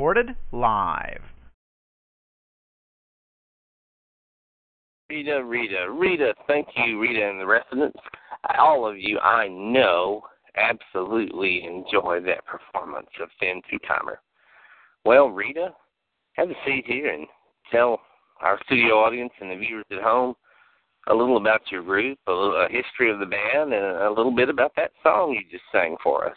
Recorded live. Rita, Rita, Rita, thank you, Rita and the residents. All of you I know absolutely enjoy that performance of Finn Two Timer. Well, Rita, have a seat here and tell our studio audience and the viewers at home a little about your group, a, little, a history of the band, and a little bit about that song you just sang for us.